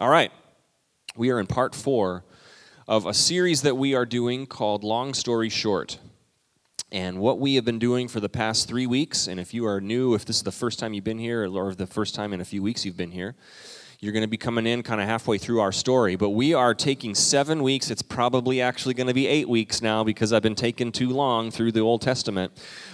All right. We are in part four of a series that we are doing called Long Story Short. And what we have been doing for the past three weeks, and if you are new, if this is the first time you've been here, or the first time in a few weeks you've been here, you're going to be coming in kind of halfway through our story. But we are taking seven weeks. It's probably actually going to be eight weeks now because I've been taking too long through the Old Testament.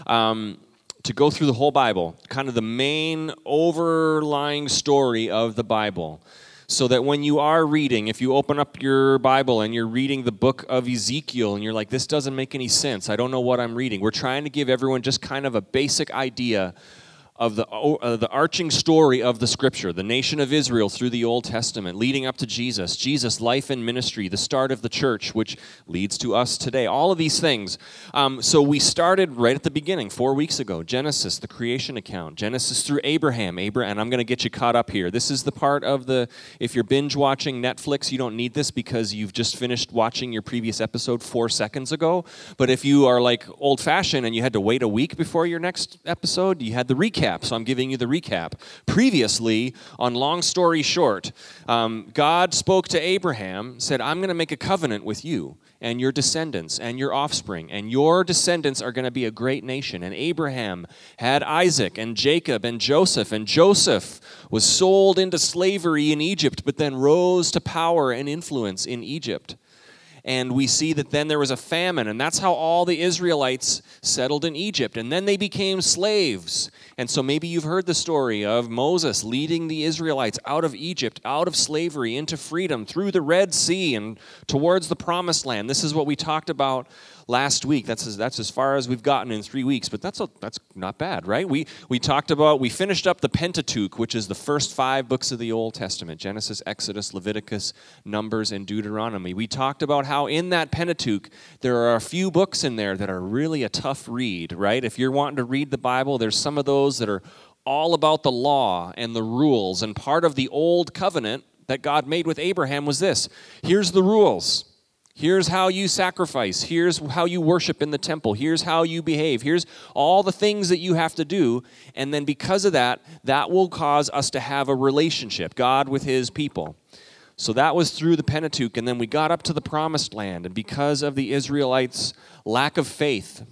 Um, to go through the whole Bible, kind of the main overlying story of the Bible so that when you are reading, if you open up your Bible and you're reading the book of Ezekiel and you're like, this doesn't make any sense, I don't know what I'm reading, we're trying to give everyone just kind of a basic idea of the, uh, the arching story of the scripture, the nation of Israel through the Old Testament, leading up to Jesus, Jesus' life and ministry, the start of the church, which leads to us today, all of these things. Um, so we started right at the beginning, four weeks ago, Genesis, the creation account, Genesis through Abraham, Abraham, and I'm going to get you caught up here. This is the part of the, if you're binge watching Netflix, you don't need this because you've just finished watching your previous episode four seconds ago. But if you are like old fashioned and you had to wait a week before your next episode, you had the recap recap, so I'm giving you the recap. Previously, on Long Story Short, um, God spoke to Abraham, said, I'm going to make a covenant with you and your descendants and your offspring, and your descendants are going to be a great nation. And Abraham had Isaac and Jacob and Joseph, and Joseph was sold into slavery in Egypt, but then rose to power and influence in Egypt and we see that then there was a famine, and that's how all the Israelites settled in Egypt. And then they became slaves. And so maybe you've heard the story of Moses leading the Israelites out of Egypt, out of slavery, into freedom through the Red Sea and towards the promised land. This is what we talked about last week. That's as, that's as far as we've gotten in three weeks, but that's, a, that's not bad, right? We, we talked about, we finished up the Pentateuch, which is the first five books of the Old Testament Genesis, Exodus, Leviticus, Numbers, and Deuteronomy. We talked about how in that Pentateuch, there are a few books in there that are really a tough read, right? If you're wanting to read the Bible, there's some of those that are all about the law and the rules. And part of the old covenant that God made with Abraham was this here's the rules. Here's how you sacrifice. Here's how you worship in the temple. Here's how you behave. Here's all the things that you have to do. And then because of that, that will cause us to have a relationship, God with his people. So that was through the Pentateuch. And then we got up to the promised land. And because of the Israelites' lack of faith,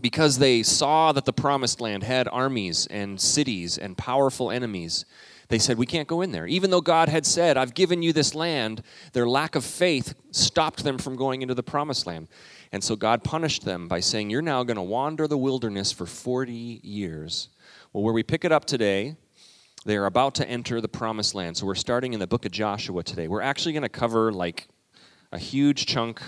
because they saw that the promised land had armies and cities and powerful enemies, they said, We can't go in there. Even though God had said, I've given you this land, their lack of faith stopped them from going into the promised land. And so God punished them by saying, You're now going to wander the wilderness for 40 years. Well, where we pick it up today, they are about to enter the promised land. So we're starting in the book of Joshua today. We're actually going to cover like a huge chunk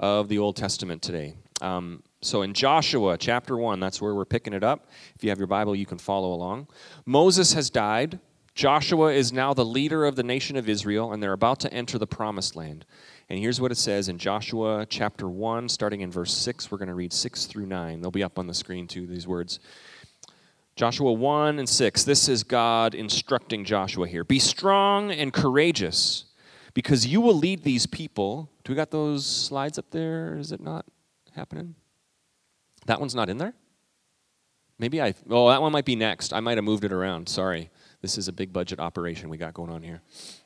of the Old Testament today. Um, so in Joshua chapter 1, that's where we're picking it up. If you have your Bible, you can follow along. Moses has died. Joshua is now the leader of the nation of Israel, and they're about to enter the promised land. And here's what it says in Joshua chapter 1, starting in verse 6. We're going to read 6 through 9. They'll be up on the screen too, these words. Joshua 1 and 6. This is God instructing Joshua here. Be strong and courageous, because you will lead these people. Do we got those slides up there? Is it not happening? That one's not in there? Maybe I. Oh, that one might be next. I might have moved it around. Sorry. This is a big budget operation we got going on here.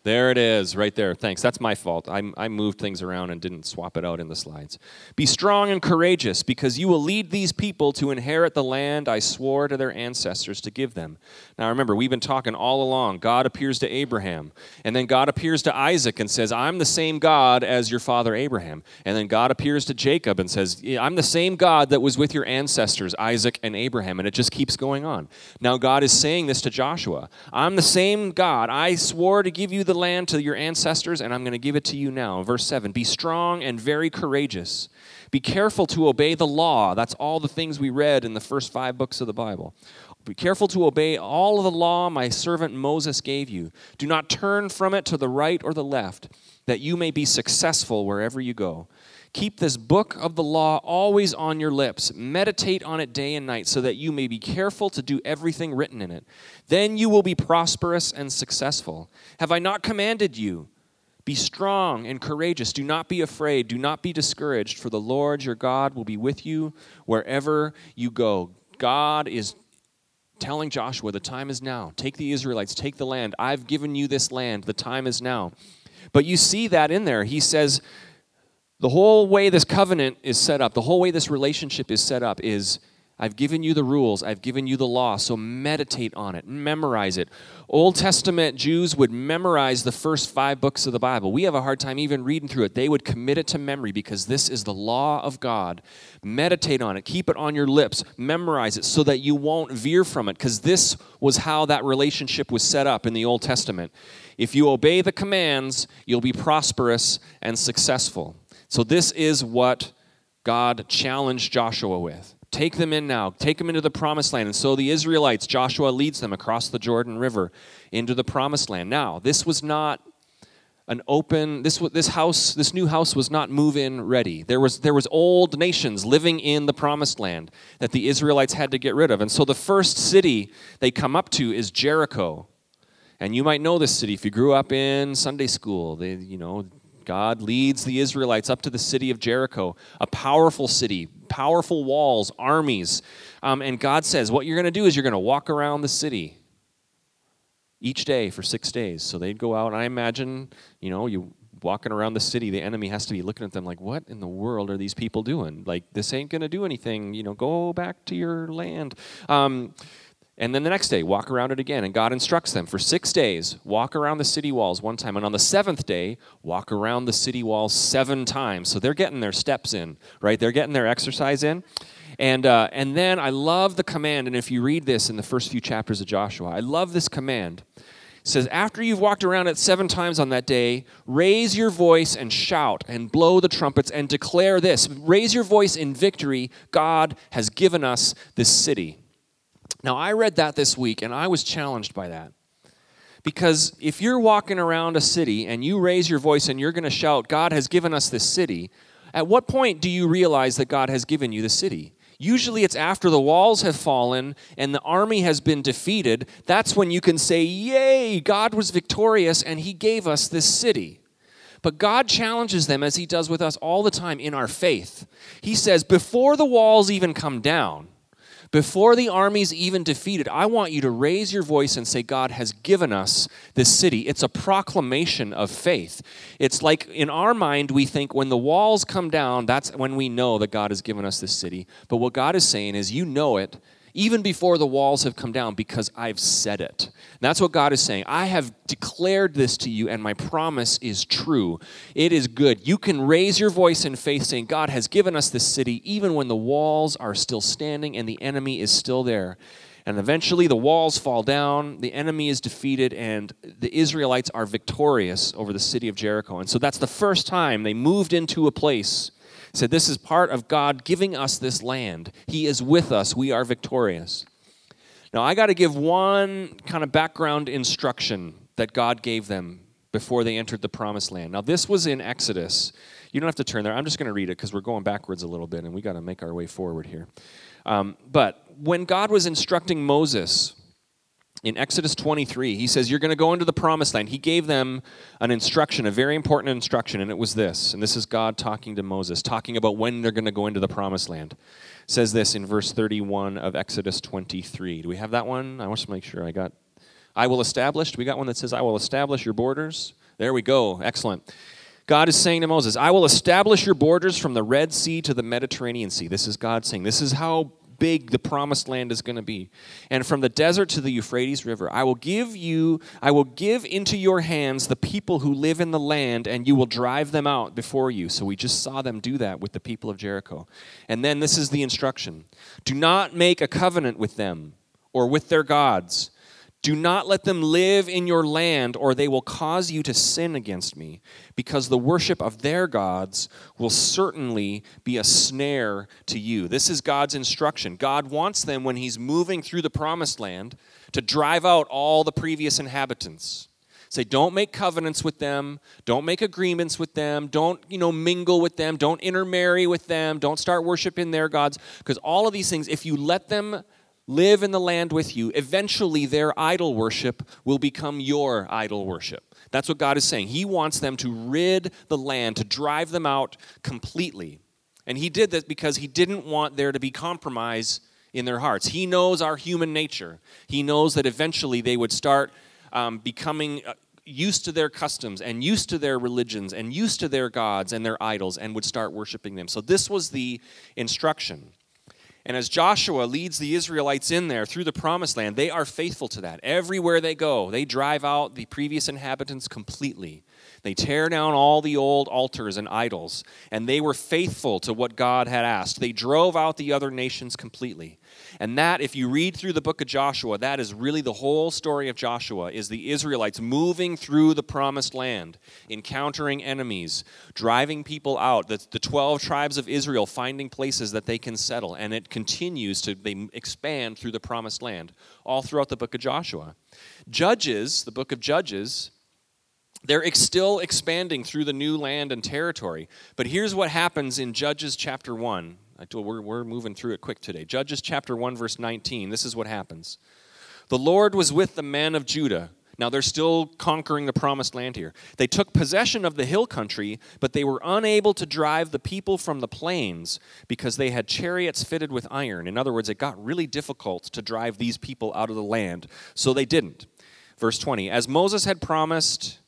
There it is, right there. Thanks. That's my fault. I, I moved things around and didn't swap it out in the slides. Be strong and courageous, because you will lead these people to inherit the land I swore to their ancestors to give them. Now remember, we've been talking all along. God appears to Abraham, and then God appears to Isaac and says, I'm the same God as your father Abraham. And then God appears to Jacob and says, I'm the same God that was with your ancestors, Isaac and Abraham. And it just keeps going on. Now God is saying this to Joshua I'm the same God. I swore to give you the land to your ancestors, and I'm going to give it to you now. Verse 7 Be strong and very courageous. Be careful to obey the law. That's all the things we read in the first five books of the Bible. Be careful to obey all of the law my servant Moses gave you. Do not turn from it to the right or the left, that you may be successful wherever you go. Keep this book of the law always on your lips. Meditate on it day and night, so that you may be careful to do everything written in it. Then you will be prosperous and successful. Have I not commanded you? Be strong and courageous. Do not be afraid. Do not be discouraged, for the Lord your God will be with you wherever you go. God is telling Joshua, The time is now. Take the Israelites, take the land. I've given you this land. The time is now. But you see that in there. He says, The whole way this covenant is set up, the whole way this relationship is set up is I've given you the rules, I've given you the law, so meditate on it, memorize it. Old Testament Jews would memorize the first five books of the Bible. We have a hard time even reading through it. They would commit it to memory because this is the law of God. Meditate on it, keep it on your lips, memorize it so that you won't veer from it because this was how that relationship was set up in the Old Testament. If you obey the commands, you'll be prosperous and successful. So, this is what God challenged Joshua with. Take them in now. Take them into the promised land. And so the Israelites, Joshua leads them across the Jordan River into the promised land. Now, this was not an open this this house this new house was not move in ready there was there was old nations living in the promised land that the israelites had to get rid of and so the first city they come up to is jericho and you might know this city if you grew up in sunday school they you know God leads the Israelites up to the city of Jericho, a powerful city, powerful walls, armies. Um, and God says, What you're going to do is you're going to walk around the city each day for six days. So they'd go out, and I imagine, you know, you walking around the city, the enemy has to be looking at them like, what in the world are these people doing? Like, this ain't going to do anything. You know, go back to your land. Um, and then the next day, walk around it again. And God instructs them for six days, walk around the city walls one time. And on the seventh day, walk around the city walls seven times. So they're getting their steps in, right? They're getting their exercise in. And, uh, and then I love the command. And if you read this in the first few chapters of Joshua, I love this command. It says, After you've walked around it seven times on that day, raise your voice and shout and blow the trumpets and declare this. Raise your voice in victory. God has given us this city. Now, I read that this week and I was challenged by that. Because if you're walking around a city and you raise your voice and you're going to shout, God has given us this city, at what point do you realize that God has given you the city? Usually it's after the walls have fallen and the army has been defeated. That's when you can say, Yay, God was victorious and he gave us this city. But God challenges them as he does with us all the time in our faith. He says, Before the walls even come down, before the army's even defeated, I want you to raise your voice and say, God has given us this city. It's a proclamation of faith. It's like in our mind, we think when the walls come down, that's when we know that God has given us this city. But what God is saying is, you know it even before the walls have come down, because I've said it. And that's what God is saying. I have declared this to you, and my promise is true. It is good. You can raise your voice in faith, saying, God has given us this city, even when the walls are still standing and the enemy is still there. And eventually the walls fall down, the enemy is defeated, and the Israelites are victorious over the city of Jericho. And so that's the first time they moved into a place said, This is part of God giving us this land. He is with us. We are victorious. Now, I got to give one kind of background instruction that God gave them before they entered the promised land. Now, this was in Exodus. You don't have to turn there. I'm just going to read it because we're going backwards a little bit and we got to make our way forward here. Um, but when God was instructing Moses in Exodus 23, he says, You're going to go into the promised land. He gave them an instruction, a very important instruction, and it was this. And this is God talking to Moses, talking about when they're going to go into the promised land. It says this in verse 31 of Exodus 23. Do we have that one? I want to make sure I got. I will establish. We got one that says, I will establish your borders? There we go. Excellent. God is saying to Moses, I will establish your borders from the Red Sea to the Mediterranean Sea. This is God saying, This is how big the promised land is going to be. And from the desert to the Euphrates River, I will give you, I will give into your hands the people who live in the land, and you will drive them out before you. So we just saw them do that with the people of Jericho. And then this is the instruction do not make a covenant with them or with their gods do not let them live in your land, or they will cause you to sin against me, because the worship of their gods will certainly be a snare to you. This is God's instruction. God wants them, when He's moving through the promised land, to drive out all the previous inhabitants. Say, don't make covenants with them, don't make agreements with them, don't, you know, mingle with them, don't intermarry with them, don't start worshiping their gods, because all of these things, if you let them live in the land with you, eventually their idol worship will become your idol worship. That's what God is saying. He wants them to rid the land, to drive them out completely. And He did that because He didn't want there to be compromise in their hearts. He knows our human nature. He knows that eventually they would start um, becoming uh, used to their customs and used to their religions and used to their gods and their idols and would start worshiping them. So, this was the instruction. And as Joshua leads the Israelites in there through the promised land, they are faithful to that. Everywhere they go, they drive out the previous inhabitants completely. They tear down all the old altars and idols, and they were faithful to what God had asked. They drove out the other nations completely. And that, if you read through the book of Joshua, that is really the whole story of Joshua, is the Israelites moving through the promised land, encountering enemies, driving people out, the, the 12 tribes of Israel finding places that they can settle, and it continues to they expand through the promised land, all throughout the book of Joshua. Judges, the book of Judges, they're still expanding through the new land and territory. But here's what happens in Judges chapter 1. I told, we're, we're moving through it quick today. Judges chapter 1, verse 19. This is what happens. The Lord was with the men of Judah. Now they're still conquering the promised land here. They took possession of the hill country, but they were unable to drive the people from the plains because they had chariots fitted with iron. In other words, it got really difficult to drive these people out of the land, so they didn't. Verse 20 As Moses had promised,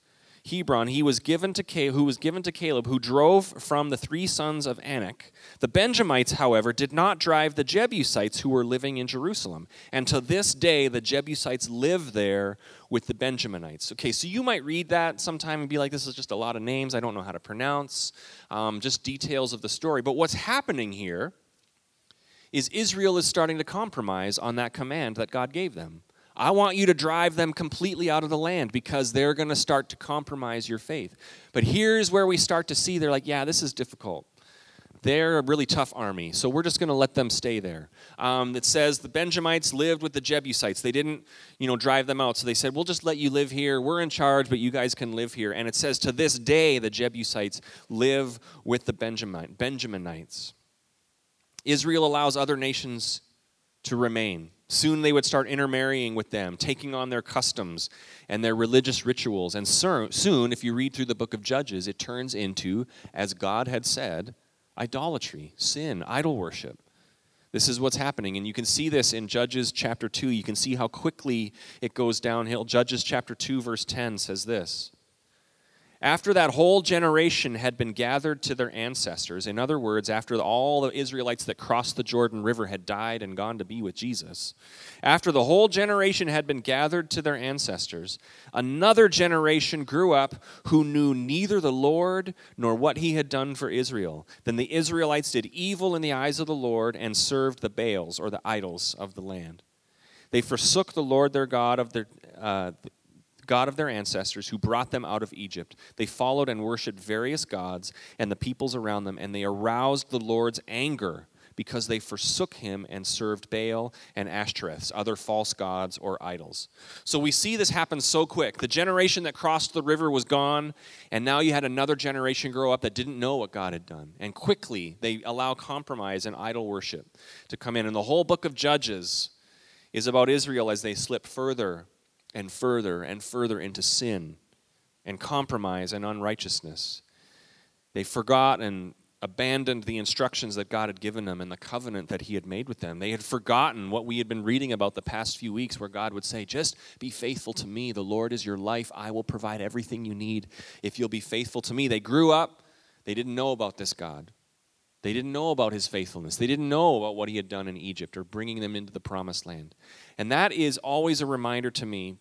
Hebron, he was given to Caleb, who was given to Caleb, who drove from the three sons of Anak. The Benjamites, however, did not drive the Jebusites who were living in Jerusalem. And to this day, the Jebusites live there with the Benjaminites. Okay, so you might read that sometime and be like, this is just a lot of names I don't know how to pronounce, um, just details of the story. But what's happening here is Israel is starting to compromise on that command that God gave them. I want you to drive them completely out of the land because they're going to start to compromise your faith. But here's where we start to see they're like, yeah, this is difficult. They're a really tough army, so we're just going to let them stay there. Um, it says the Benjamites lived with the Jebusites. They didn't, you know, drive them out, so they said, "We'll just let you live here. We're in charge, but you guys can live here." And it says to this day, the Jebusites live with the Benjamin, Benjaminites. Israel allows other nations to remain. Soon they would start intermarrying with them, taking on their customs and their religious rituals. And soon, if you read through the book of Judges, it turns into, as God had said, idolatry, sin, idol worship. This is what's happening. And you can see this in Judges chapter 2. You can see how quickly it goes downhill. Judges chapter 2, verse 10 says this after that whole generation had been gathered to their ancestors, in other words, after all the Israelites that crossed the Jordan River had died and gone to be with Jesus, after the whole generation had been gathered to their ancestors, another generation grew up who knew neither the Lord nor what he had done for Israel. Then the Israelites did evil in the eyes of the Lord and served the Baals or the idols of the land. They forsook the Lord their God of their. Uh, God of their ancestors, who brought them out of Egypt. They followed and worshiped various gods and the peoples around them, and they aroused the Lord's anger because they forsook him and served Baal and Ashtoreths, other false gods or idols. So we see this happen so quick. The generation that crossed the river was gone, and now you had another generation grow up that didn't know what God had done. And quickly they allow compromise and idol worship to come in. And the whole book of Judges is about Israel as they slip further and further and further into sin and compromise and unrighteousness. They forgot and abandoned the instructions that God had given them and the covenant that He had made with them. They had forgotten what we had been reading about the past few weeks, where God would say, Just be faithful to me. The Lord is your life. I will provide everything you need if you'll be faithful to me. They grew up, they didn't know about this God. They didn't know about his faithfulness. They didn't know about what he had done in Egypt or bringing them into the promised land. And that is always a reminder to me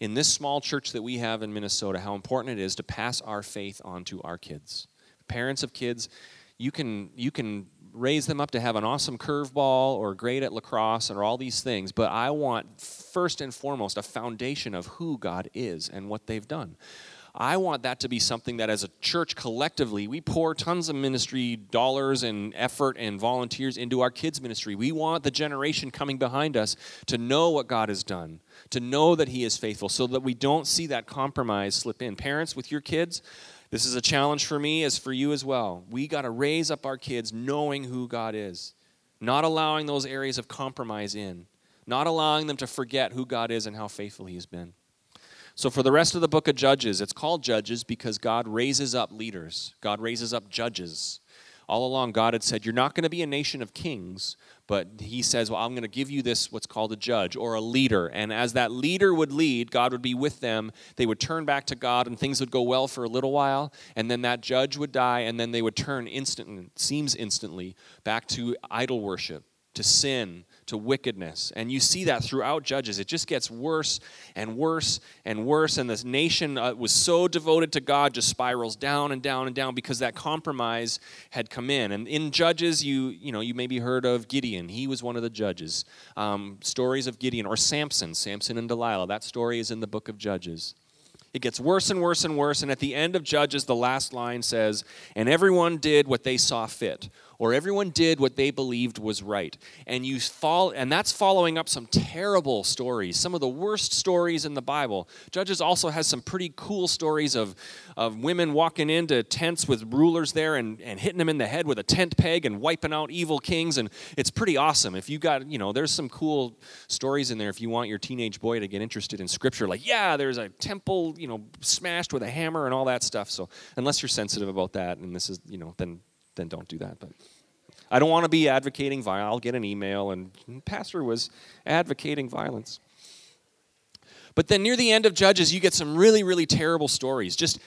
in this small church that we have in Minnesota how important it is to pass our faith on to our kids. Parents of kids, you can you can raise them up to have an awesome curveball or great at lacrosse or all these things, but I want first and foremost a foundation of who God is and what they've done. I want that to be something that as a church collectively, we pour tons of ministry dollars and effort and volunteers into our kids' ministry. We want the generation coming behind us to know what God has done, to know that He is faithful, so that we don't see that compromise slip in. Parents, with your kids, this is a challenge for me as for you as well. We got to raise up our kids knowing who God is, not allowing those areas of compromise in, not allowing them to forget who God is and how faithful He has been. So, for the rest of the book of Judges, it's called Judges because God raises up leaders, God raises up judges. all along God had said, You're not going to be a nation of kings, but He says, Well, I'm going to give you this, what's called a judge or a leader. And as that leader would lead, God would be with them. They would turn back to God, and things would go well for a little while. And then that judge would die, and then they would turn instantly, seems instantly, back to idol worship to sin, to wickedness. And you see that throughout Judges. It just gets worse and worse and worse. And this nation uh, was so devoted to God just spirals down and down and down because that compromise had come in. And in Judges, you you know you maybe heard of Gideon. He was one of the judges. Um, stories of Gideon or Samson, Samson and Delilah. That story is in the book of Judges. It gets worse and worse and worse. And at the end of Judges, the last line says, And everyone did what they saw fit or everyone did what they believed was right. And you fall and that's following up some terrible stories, some of the worst stories in the Bible. Judges also has some pretty cool stories of, of women walking into tents with rulers there and, and hitting them in the head with a tent peg and wiping out evil kings. And it's pretty awesome. If you got, you know, there's some cool stories in there if you want your teenage boy to get interested in scripture. Like, yeah, there's a temple, you know, smashed with a hammer and all that stuff. So unless you're sensitive about that, and this is, you know, then then don't do that. But I don't want to be advocating violence. I'll get an email, and pastor was advocating violence. But then near the end of Judges, you get some really, really terrible stories. Just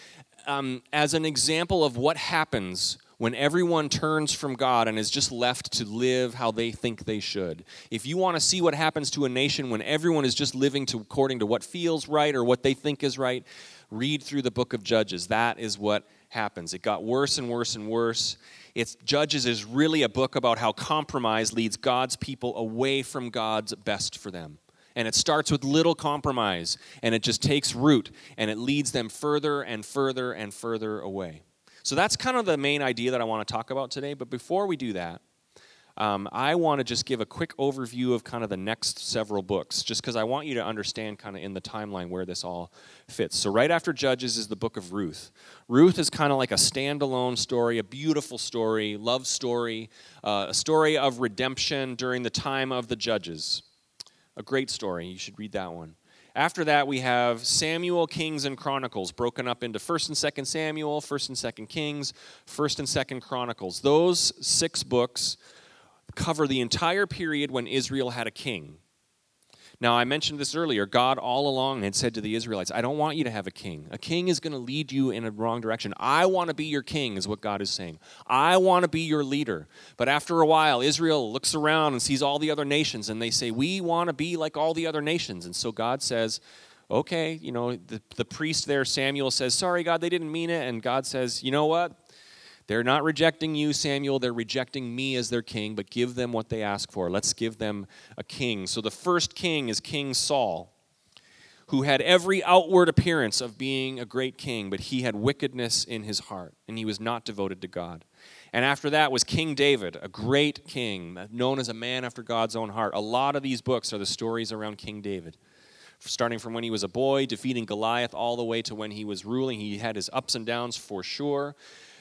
um, as an example of what happens when everyone turns from God and is just left to live how they think they should. If you want to see what happens to a nation when everyone is just living to, according to what feels right or what they think is right, read through the book of Judges. That is what happens. It got worse and worse and worse. It's Judges is really a book about how compromise leads God's people away from God's best for them. And it starts with little compromise and it just takes root and it leads them further and further and further away. So that's kind of the main idea that I want to talk about today. But before we do that, um, I want to just give a quick overview of kind of the next several books, just because I want you to understand kind of in the timeline where this all fits. So, right after Judges is the book of Ruth. Ruth is kind of like a standalone story, a beautiful story, love story, uh, a story of redemption during the time of the Judges. A great story. You should read that one. After that, we have Samuel, Kings, and Chronicles, broken up into 1st and 2nd Samuel, 1st and 2nd Kings, 1st and 2nd Chronicles. Those six books cover the entire period when Israel had a king. Now, I mentioned this earlier. God all along had said to the Israelites, I don't want you to have a king. A king is going to lead you in a wrong direction. I want to be your king, is what God is saying. I want to be your leader. But after a while, Israel looks around and sees all the other nations, and they say, We want to be like all the other nations. And so God says, Okay, you know, the, the priest there, Samuel, says, Sorry, God, they didn't mean it. And God says, You know what? They're not rejecting you, Samuel. They're rejecting me as their king, but give them what they ask for. Let's give them a king. So the first king is King Saul, who had every outward appearance of being a great king, but he had wickedness in his heart, and he was not devoted to God. And after that was King David, a great king, known as a man after God's own heart. A lot of these books are the stories around King David starting from when he was a boy, defeating Goliath, all the way to when he was ruling. He had his ups and downs for sure.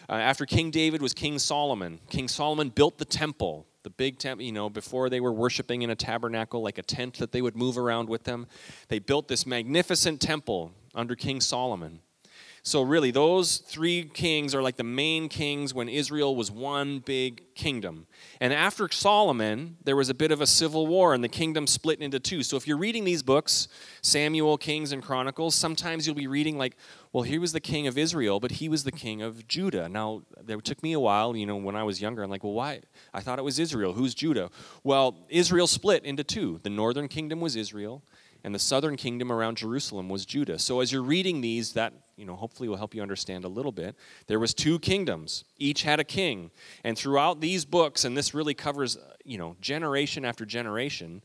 Uh, after King David was King Solomon. King Solomon built the temple, the big temple, you know, before they were worshiping in a tabernacle, like a tent that they would move around with them. They built this magnificent temple under King Solomon. So, really, those three kings are like the main kings when Israel was one big kingdom. And after Solomon, there was a bit of a civil war, and the kingdom split into two. So, if you're reading these books, Samuel, Kings, and Chronicles, sometimes you'll be reading, like, well, he was the king of Israel, but he was the king of Judah. Now, it took me a while, you know, when I was younger, I'm like, well, why? I thought it was Israel. Who's Judah? Well, Israel split into two. The northern kingdom was Israel, and the southern kingdom around Jerusalem was Judah. So as you're reading these, that you know hopefully will help you understand a little bit. There was two kingdoms, each had a king, and throughout these books, and this really covers you know generation after generation.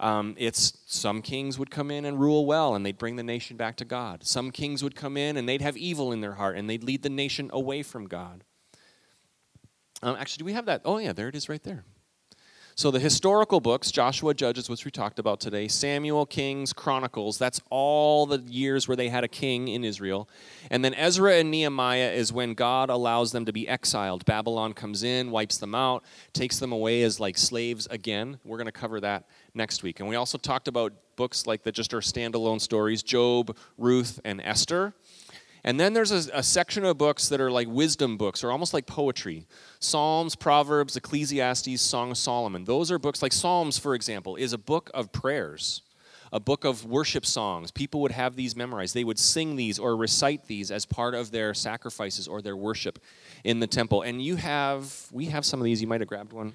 Um, it's some kings would come in and rule well and they'd bring the nation back to God. Some kings would come in and they'd have evil in their heart and they'd lead the nation away from God. Um, actually, do we have that? Oh, yeah, there it is right there. So the historical books, Joshua, Judges, which we talked about today, Samuel, Kings, Chronicles, that's all the years where they had a king in Israel. And then Ezra and Nehemiah is when God allows them to be exiled. Babylon comes in, wipes them out, takes them away as like slaves again. We're going to cover that next week. And we also talked about books like that just are standalone stories, Job, Ruth, and Esther. And then there's a, a, section of books that are like wisdom books or almost like poetry Psalms, Proverbs, Ecclesiastes, Song of Solomon. Those are books like Psalms, for example, is a book of prayers, a book of worship songs. People would have these memorized. They would sing these or recite these as part of their sacrifices or their worship in the temple. And you have, we have some of these. You might have grabbed one.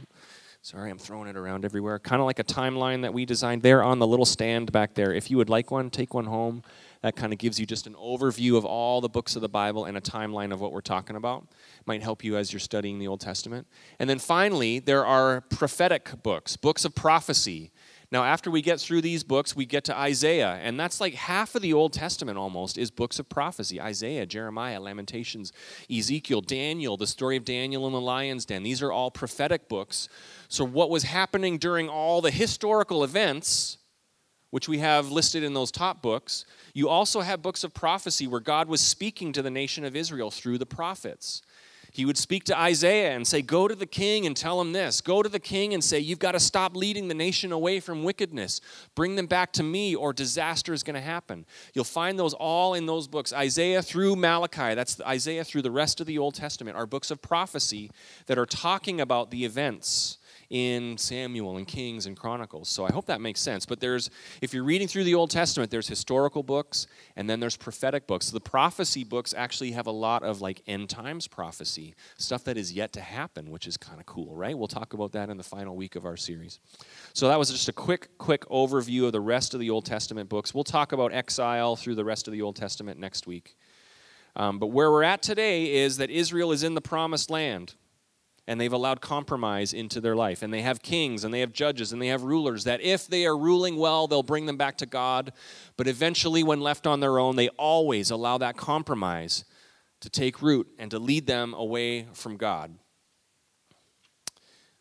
Sorry, I'm throwing it around everywhere. Kind of like a timeline that we designed there on the little stand back there. If you would like one, take one home. That kind of gives you just an overview of all the books of the Bible and a timeline of what we're talking about. Might help you as you're studying the Old Testament. And then finally, there are prophetic books, books of prophecy. Now, after we get through these books, we get to Isaiah, and that's like half of the Old Testament almost is books of prophecy Isaiah, Jeremiah, Lamentations, Ezekiel, Daniel, the story of Daniel in the lion's den. These are all prophetic books. So, what was happening during all the historical events which we have listed in those top books, you also have books of prophecy where God was speaking to the nation of Israel through the prophets. He would speak to Isaiah and say, Go to the king and tell him this. Go to the king and say, You've got to stop leading the nation away from wickedness. Bring them back to me, or disaster is going to happen. You'll find those all in those books. Isaiah through Malachi, that's Isaiah through the rest of the Old Testament, are books of prophecy that are talking about the events in Samuel and Kings and Chronicles. So I hope that makes sense. But there's, if you're reading through the Old Testament, there's historical books and then there's prophetic books. So The prophecy books actually have a lot of like end times prophecy, stuff that is yet to happen, which is kind of cool, right? We'll talk about that in the final week of our series. So that was just a quick, quick overview of the rest of the Old Testament books. We'll talk about exile through the rest of the Old Testament next week. Um, but where we're at today is that Israel is in the promised land and they've allowed compromise into their life. And they have kings and they have judges and they have rulers that if they are ruling well, they'll bring them back to God. But eventually, when left on their own, they always allow that compromise to take root and to lead them away from God.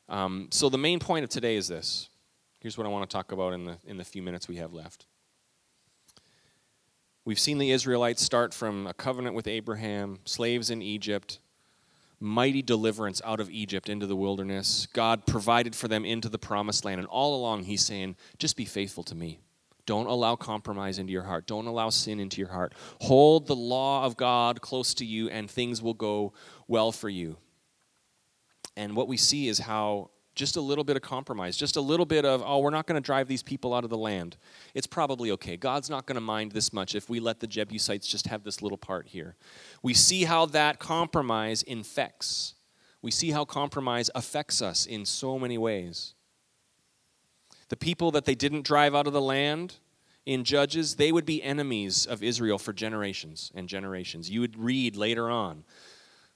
Um, so, the main point of today is this. Here's what I want to talk about in the, in the few minutes we have left. We've seen the Israelites start from a covenant with Abraham, slaves in Egypt, mighty deliverance out of Egypt into the wilderness. God provided for them into the promised land. And all along, He's saying, just be faithful to me. Don't allow compromise into your heart. Don't allow sin into your heart. Hold the law of God close to you, and things will go well for you. And what we see is how just a little bit of compromise, just a little bit of, oh, we're not going to drive these people out of the land. It's probably okay. God's not going to mind this much if we let the Jebusites just have this little part here. We see how that compromise infects. We see how compromise affects us in so many ways. The people that they didn't drive out of the land in Judges, they would be enemies of Israel for generations and generations. You would read later on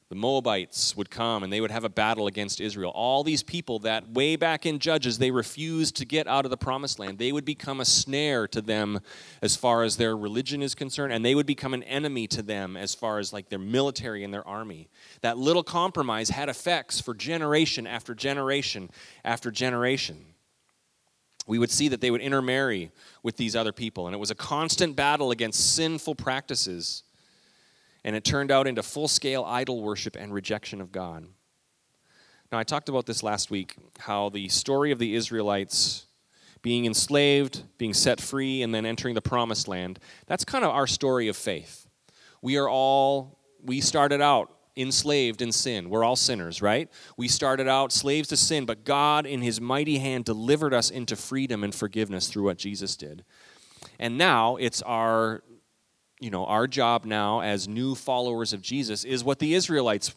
the Moabites would come and they would have a battle against Israel. All these people that way back in Judges, they refused to get out of the promised land. They would become a snare to them as far as their religion is concerned, and they would become an enemy to them as far as like their military and their army. That little compromise had effects for generation after generation after generation. We would see that they would intermarry with these other people, and it was a constant battle against sinful practices and it turned out into full scale idol worship and rejection of God. Now, I talked about this last week how the story of the Israelites being enslaved, being set free, and then entering the promised land that's kind of our story of faith. We are all, we started out enslaved in sin. We're all sinners, right? We started out slaves to sin, but God, in His mighty hand, delivered us into freedom and forgiveness through what Jesus did. And now it's our you know, our job now as new followers of Jesus is what the Israelites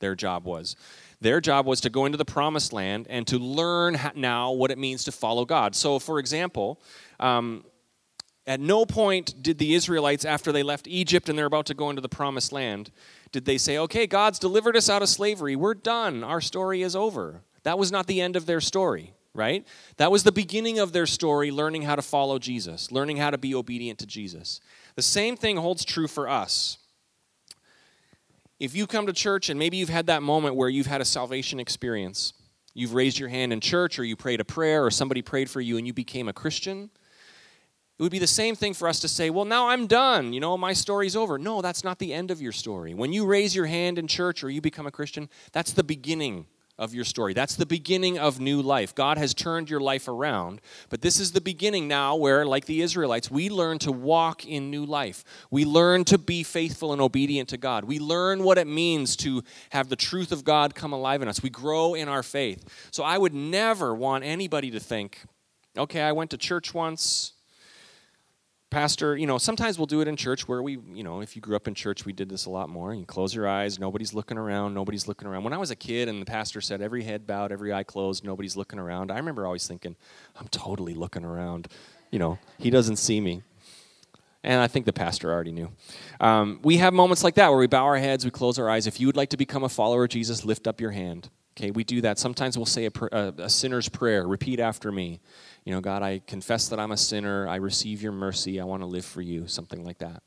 their job was. Their job was to go into the promised land and to learn now what it means to follow God. So, for example, um, at no point did the Israelites, after they left Egypt and they're about to go into the promised land, did they say, okay, God's delivered us out of slavery. We're done. Our story is over. That was not the end of their story, right? That was the beginning of their story, learning how to follow Jesus, learning how to be obedient to Jesus. The same thing holds true for us. If you come to church and maybe you've had that moment where you've had a salvation experience, you've raised your hand in church or you prayed a prayer or somebody prayed for you and you became a Christian, it would be the same thing for us to say, well, now I'm done. You know, my story's over. No, that's not the end of your story. When you raise your hand in church or you become a Christian, that's the beginning of your story. That's the beginning of new life. God has turned your life around, but this is the beginning now where, like the Israelites, we learn to walk in new life. We learn to be faithful and obedient to God. We learn what it means to have the truth of God come alive in us. We grow in our faith. So I would never want anybody to think, okay, I went to church once pastor, you know, sometimes we'll do it in church where we, you know, if you grew up in church, we did this a lot more. You close your eyes, nobody's looking around, nobody's looking around. When I was a kid and the pastor said every head bowed, every eye closed, nobody's looking around, I remember always thinking, I'm totally looking around. You know, he doesn't see me. And I think the pastor already knew. Um, we have moments like that where we bow our heads, we close our eyes. If you would like to become a follower of Jesus, lift up your hand. Okay, we do that. Sometimes we'll say a, a, a sinner's prayer. Repeat after me. You know, God, I confess that I'm a sinner. I receive your mercy. I want to live for you. Something like that.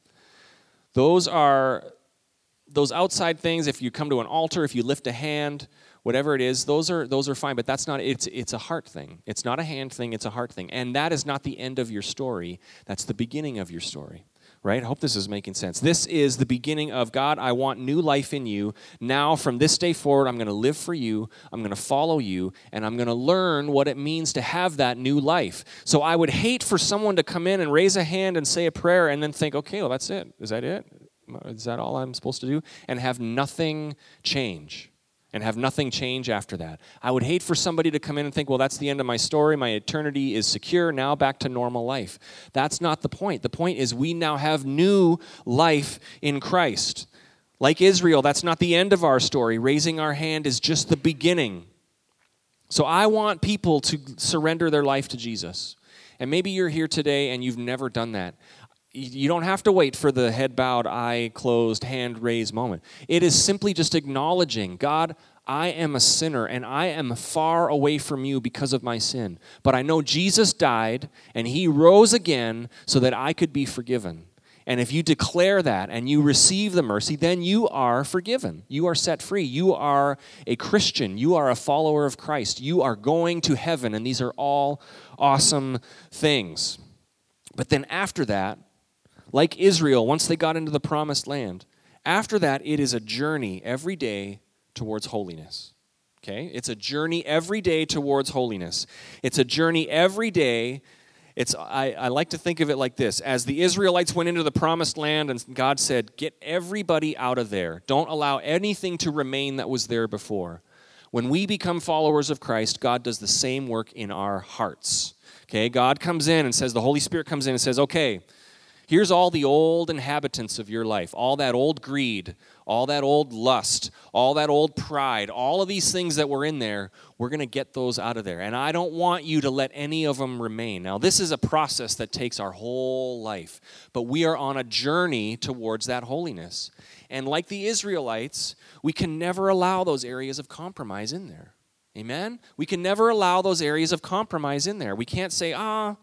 Those are those outside things. If you come to an altar, if you lift a hand, whatever it is, those are those are fine. But that's not. It's it's a heart thing. It's not a hand thing. It's a heart thing. And that is not the end of your story. That's the beginning of your story right? I hope this is making sense. This is the beginning of God, I want new life in you. Now, from this day forward, I'm going to live for you, I'm going to follow you, and I'm going to learn what it means to have that new life. So I would hate for someone to come in and raise a hand and say a prayer and then think, okay, well, that's it. Is that it? Is that all I'm supposed to do? And have nothing change and have nothing change after that. I would hate for somebody to come in and think, well, that's the end of my story. My eternity is secure. Now back to normal life. That's not the point. The point is we now have new life in Christ. Like Israel, that's not the end of our story. Raising our hand is just the beginning. So I want people to surrender their life to Jesus. And maybe you're here today and you've never done that you don't have to wait for the head bowed, eye closed, hand raised moment. It is simply just acknowledging, God, I am a sinner and I am far away from you because of my sin. But I know Jesus died and he rose again so that I could be forgiven. And if you declare that and you receive the mercy, then you are forgiven. You are set free. You are a Christian. You are a follower of Christ. You are going to heaven. And these are all awesome things. But then after that, like Israel, once they got into the promised land, after that, it is a journey every day towards holiness. Okay? It's a journey every day towards holiness. It's a journey every day. It's, I, I like to think of it like this as the Israelites went into the promised land, and God said, Get everybody out of there. Don't allow anything to remain that was there before. When we become followers of Christ, God does the same work in our hearts. Okay? God comes in and says, The Holy Spirit comes in and says, Okay, Here's all the old inhabitants of your life, all that old greed, all that old lust, all that old pride, all of these things that were in there, we're going to get those out of there. And I don't want you to let any of them remain. Now, this is a process that takes our whole life, but we are on a journey towards that holiness. And like the Israelites, we can never allow those areas of compromise in there. Amen? We can never allow those areas of compromise in there. We can't say, ah,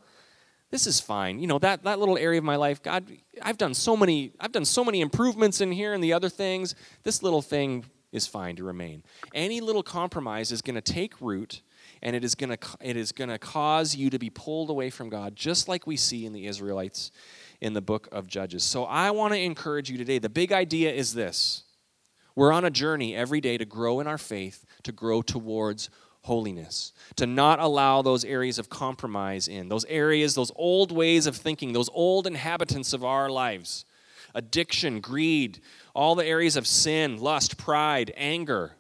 this is fine. You know, that, that little area of my life, God, I've done so many, I've done so many improvements in here and the other things. This little thing is fine to remain. Any little compromise is going to take root and it is going to it is going to cause you to be pulled away from God just like we see in the Israelites in the book of Judges. So I want to encourage you today. The big idea is this. We're on a journey every day to grow in our faith, to grow towards holiness, to not allow those areas of compromise in, those areas, those old ways of thinking, those old inhabitants of our lives addiction, greed, all the areas of sin, lust, pride, anger.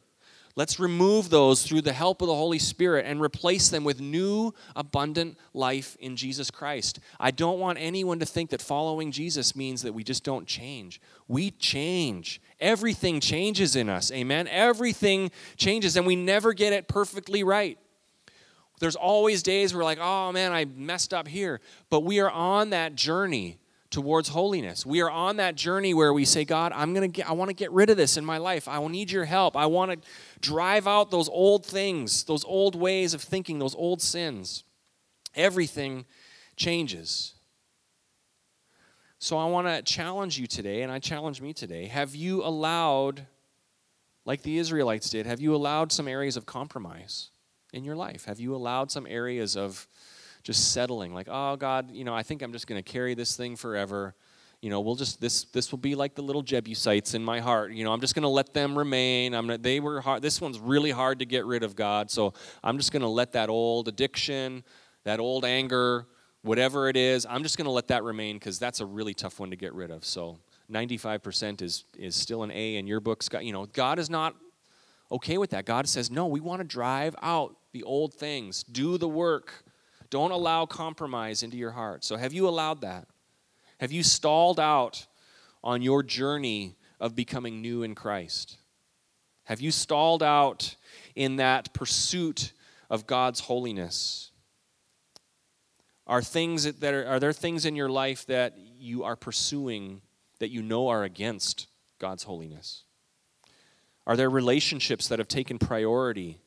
Let's remove those through the help of the Holy Spirit and replace them with new, abundant life in Jesus Christ. I don't want anyone to think that following Jesus means that we just don't change. We change. Everything changes in us. Amen. Everything changes, and we never get it perfectly right. There's always days where, we're like, oh man, I messed up here. But we are on that journey towards holiness. We are on that journey where we say, God, I'm to get I want to get rid of this in my life. I will need your help. I want to drive out those old things, those old ways of thinking, those old sins. Everything changes. So I want to challenge you today and I challenge me today. Have you allowed like the Israelites did, have you allowed some areas of compromise in your life? Have you allowed some areas of just settling like oh god you know i think i'm just going to carry this thing forever you know, we'll just this this will be like the little Jebusites in my heart. You know, I'm just going to let them remain. I'm gonna, they were hard. This one's really hard to get rid of, God. So I'm just going to let that old addiction, that old anger, whatever it is, I'm just going to let that remain because that's a really tough one to get rid of. So 95% is is still an A in your books. God, you know, God is not okay with that. God says, "No, we want to drive out the old things. Do the work. Don't allow compromise into your heart." So have you allowed that? Have you stalled out on your journey of becoming new in Christ? Have you stalled out in that pursuit of God's holiness? Are things that are, are there things in your life that you are pursuing that you know are against God's holiness? Are there relationships that have taken priority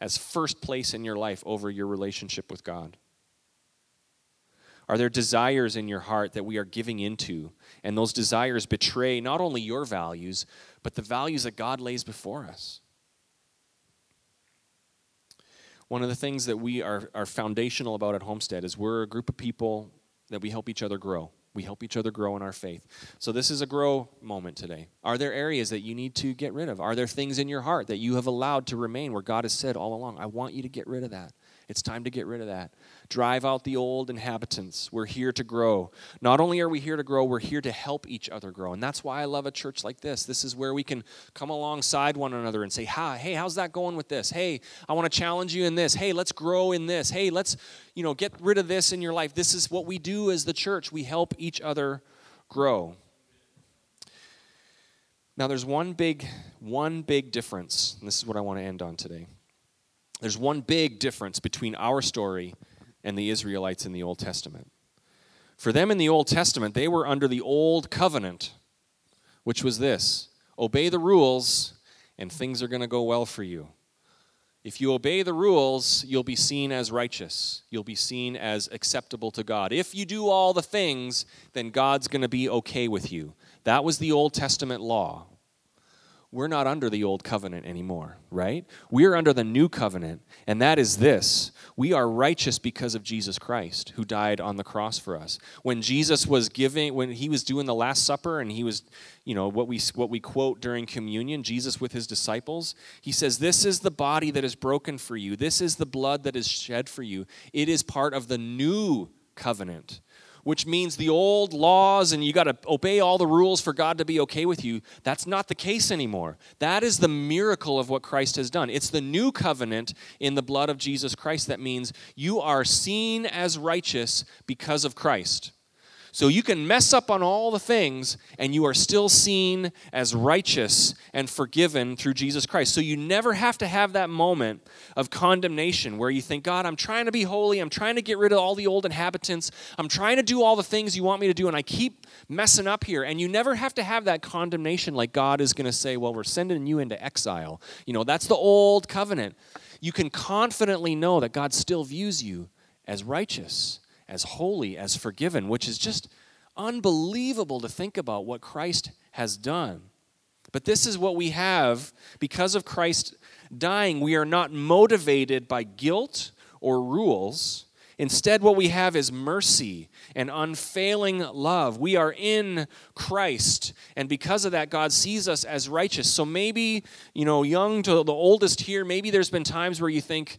as first place in your life over your relationship with God? Are there desires in your heart that we are giving into? And those desires betray not only your values, but the values that God lays before us. One of the things that we are, are foundational about at Homestead is we're a group of people that we help each other grow. We help each other grow in our faith. So, this is a grow moment today. Are there areas that you need to get rid of? Are there things in your heart that you have allowed to remain where God has said all along, I want you to get rid of that? It's time to get rid of that. Drive out the old inhabitants. We're here to grow. Not only are we here to grow, we're here to help each other grow. And that's why I love a church like this. This is where we can come alongside one another and say, Hi, hey, how's that going with this? Hey, I want to challenge you in this. Hey, let's grow in this. Hey, let's, you know, get rid of this in your life. This is what we do as the church. We help each other grow. Now there's one big one big difference, and this is what I want to end on today. There's one big difference between our story and the Israelites in the Old Testament. For them in the Old Testament, they were under the old covenant, which was this obey the rules, and things are going to go well for you. If you obey the rules, you'll be seen as righteous. You'll be seen as acceptable to God. If you do all the things, then God's going to be okay with you. That was the Old Testament law we're not under the old covenant anymore, right? We're under the new covenant, and that is this we are righteous because of Jesus Christ, who died on the cross for us. When Jesus was giving, when he was doing the Last Supper, and he was, you know, what we, what we quote during communion, Jesus with his disciples, he says, This is the body that is broken for you, this is the blood that is shed for you. It is part of the new covenant which means the old laws and you got to obey all the rules for God to be okay with you. That's not the case anymore. That is the miracle of what Christ has done. It's the new covenant in the blood of Jesus Christ that means you are seen as righteous because of Christ. So you can mess up on all the things and you are still seen as righteous and forgiven through Jesus Christ. So you never have to have that moment of condemnation where you think, God, I'm trying to be holy. I'm trying to get rid of all the old inhabitants. I'm trying to do all the things you want me to do and I keep messing up here. And you never have to have that condemnation like God is going to say, well, we're sending you into exile. You know, that's the old covenant. You can confidently know that God still views you as righteous as holy, as forgiven, which is just unbelievable to think about what Christ has done. But this is what we have because of Christ dying. We are not motivated by guilt or rules. Instead, what we have is mercy and unfailing love. We are in Christ, and because of that, God sees us as righteous. So maybe, you know, young to the oldest here, maybe there's been times where you think,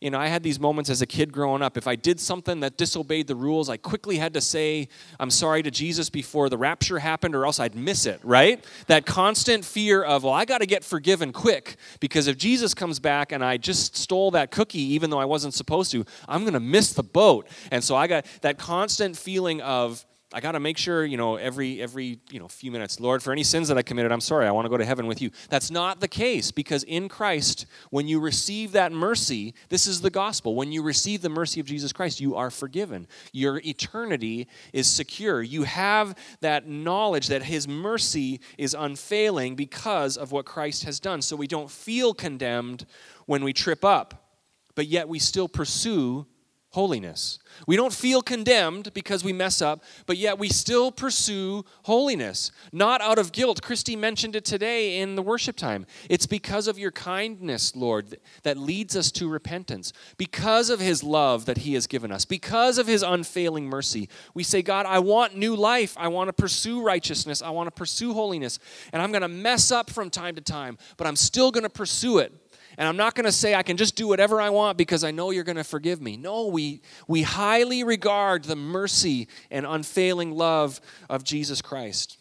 you know, I had these moments as a kid growing up. If I did something that disobeyed the rules, I quickly had to say, I'm sorry to Jesus before the rapture happened, or else I'd miss it, right? That constant fear of, well, I got to get forgiven quick, because if Jesus comes back and I just stole that cookie, even though I wasn't supposed to, I'm going to miss the boat. And so I got that constant feeling of, I got to make sure, you know, every every, you know, few minutes, Lord, for any sins that I committed, I'm sorry. I want to go to heaven with you. That's not the case because in Christ, when you receive that mercy, this is the gospel. When you receive the mercy of Jesus Christ, you are forgiven. Your eternity is secure. You have that knowledge that his mercy is unfailing because of what Christ has done. So we don't feel condemned when we trip up, but yet we still pursue holiness. We don't feel condemned because we mess up, but yet we still pursue holiness. Not out of guilt. Christy mentioned it today in the worship time. It's because of your kindness, Lord, that leads us to repentance. Because of his love that he has given us. Because of his unfailing mercy. We say, God, I want new life. I want to pursue righteousness. I want to pursue holiness. And I'm going to mess up from time to time, but I'm still going to pursue it and I'm not going to say I can just do whatever I want because I know you're going to forgive me. No, we, we highly regard the mercy and unfailing love of Jesus Christ.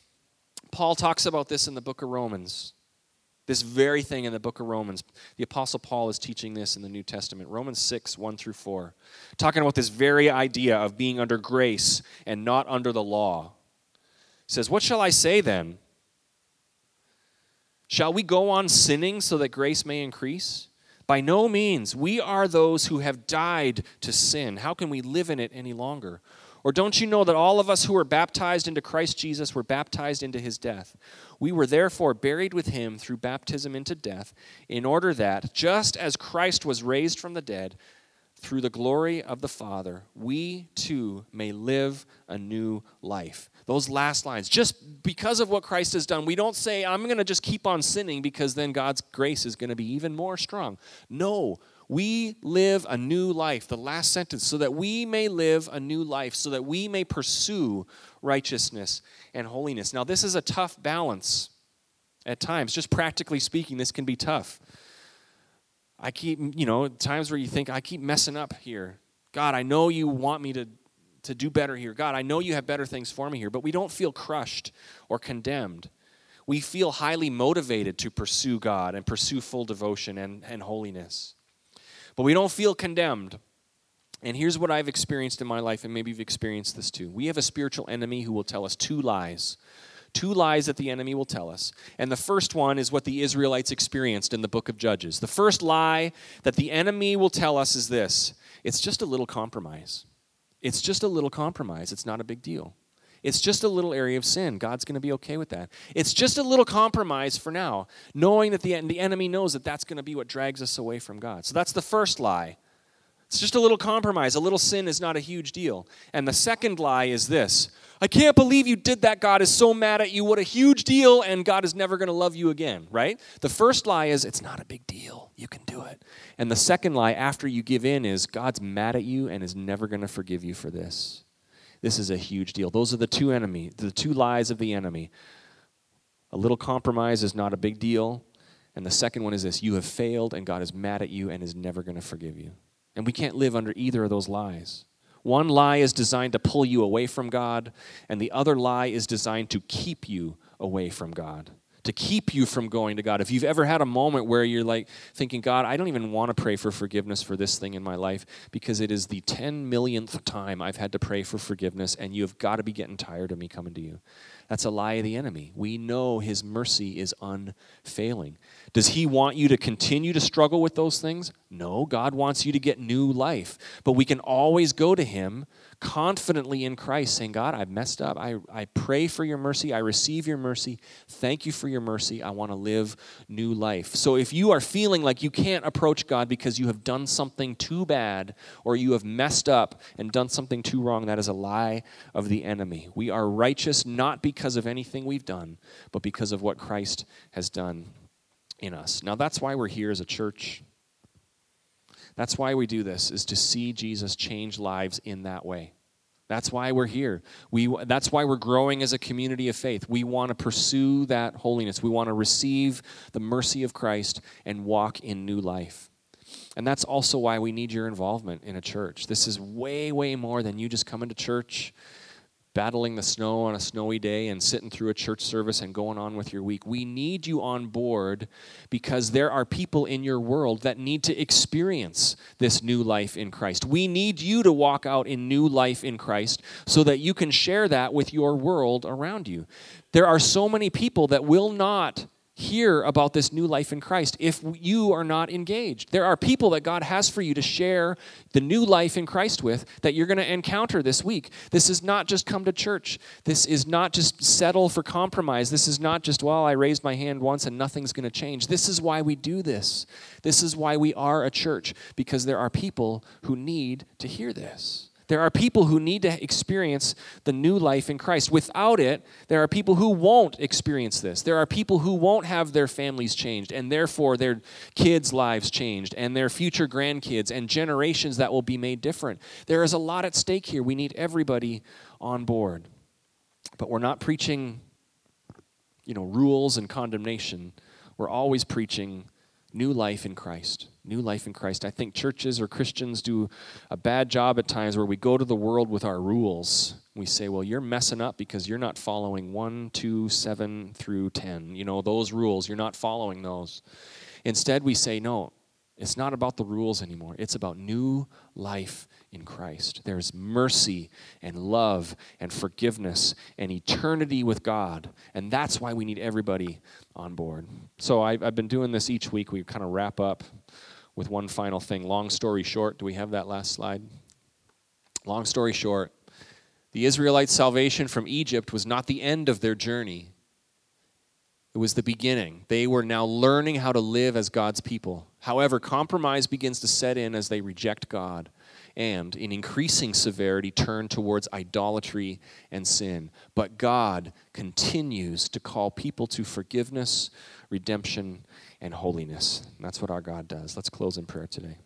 Paul talks about this in the book of Romans. This very thing in the book of Romans. The Apostle Paul is teaching this in the New Testament. Romans 6, 1 through 4. Talking about this very idea of being under grace and not under the law. He says, What shall I say then? Shall we go on sinning so that grace may increase? By no means. We are those who have died to sin. How can we live in it any longer? Or don't you know that all of us who were baptized into Christ Jesus were baptized into his death? We were therefore buried with him through baptism into death, in order that, just as Christ was raised from the dead through the glory of the Father, we too may live a new life. Those last lines, just because of what Christ has done, we don't say, I'm going to just keep on sinning because then God's grace is going to be even more strong. No, we live a new life, the last sentence, so that we may live a new life, so that we may pursue righteousness and holiness. Now, this is a tough balance at times. Just practically speaking, this can be tough. I keep, you know, times where you think, I keep messing up here. God, I know you want me to, to do better here. God, I know you have better things for me here. But we don't feel crushed or condemned. We feel highly motivated to pursue God and pursue full devotion and, and holiness. But we don't feel condemned. And here's what I've experienced in my life, and maybe you've experienced this too. We have a spiritual enemy who will tell us two lies two lies that the enemy will tell us. And the first one is what the Israelites experienced in the book of Judges. The first lie that the enemy will tell us is this it's just a little compromise. It's just a little compromise. It's not a big deal. It's just a little area of sin. God's going to be okay with that. It's just a little compromise for now, knowing that the, the enemy knows that that's going to be what drags us away from God. So that's the first lie. It's just a little compromise. A little sin is not a huge deal. And the second lie is this I can't believe you did that. God is so mad at you. What a huge deal. And God is never going to love you again, right? The first lie is, it's not a big deal. You can do it. And the second lie, after you give in, is, God's mad at you and is never going to forgive you for this. This is a huge deal. Those are the two enemy, the two lies of the enemy. A little compromise is not a big deal. And the second one is this you have failed, and God is mad at you and is never going to forgive you. And we can't live under either of those lies. One lie is designed to pull you away from God, and the other lie is designed to keep you away from God, to keep you from going to God. If you've ever had a moment where you're like thinking, God, I don't even want to pray for forgiveness for this thing in my life because it is the 10 millionth time I've had to pray for forgiveness, and you have got to be getting tired of me coming to you. That's a lie of the enemy. We know his mercy is unfailing. Does he want you to continue to struggle with those things? No, God wants you to get new life. But we can always go to him confidently in Christ, saying, God, I've messed up. I, I pray for your mercy. I receive your mercy. Thank you for your mercy. I want to live new life. So if you are feeling like you can't approach God because you have done something too bad or you have messed up and done something too wrong, that is a lie of the enemy. We are righteous not because of anything we've done, but because of what Christ has done in us. Now, that's why we're here as a church. That's why we do this, is to see Jesus change lives in that way. That's why we're here. We, that's why we're growing as a community of faith. We want to pursue that holiness. We want to receive the mercy of Christ and walk in new life. And that's also why we need your involvement in a church. This is way, way more than you just coming to church battling the snow on a snowy day and sitting through a church service and going on with your week. We need you on board because there are people in your world that need to experience this new life in Christ. We need you to walk out in new life in Christ so that you can share that with your world around you. There are so many people that will not hear about this new life in Christ if you are not engaged. There are people that God has for you to share the new life in Christ with that you're going to encounter this week. This is not just come to church. This is not just settle for compromise. This is not just, well, I raised my hand once and nothing's going to change. This is why we do this. This is why we are a church, because there are people who need to hear this. There are people who need to experience the new life in Christ. Without it, there are people who won't experience this. There are people who won't have their families changed, and therefore their kids' lives changed, and their future grandkids, and generations that will be made different. There is a lot at stake here. We need everybody on board. But we're not preaching, you know, rules and condemnation. We're always preaching new life in Christ. New life in Christ. I think churches or Christians do a bad job at times where we go to the world with our rules. We say, well, you're messing up because you're not following 1, 2, 7 through 10. You know, those rules, you're not following those. Instead, we say, no, it's not about the rules anymore. It's about new life in Christ. There's mercy and love and forgiveness and eternity with God. And that's why we need everybody on board. So I, have been doing this each week. We kind of wrap up with one final thing. Long story short, do we have that last slide? Long story short, the Israelites' salvation from Egypt was not the end of their journey. It was the beginning. They were now learning how to live as God's people. However, compromise begins to set in as they reject God and, in increasing severity, turn towards idolatry and sin. But God continues to call people to forgiveness, redemption, and holiness. And that's what our God does. Let's close in prayer today.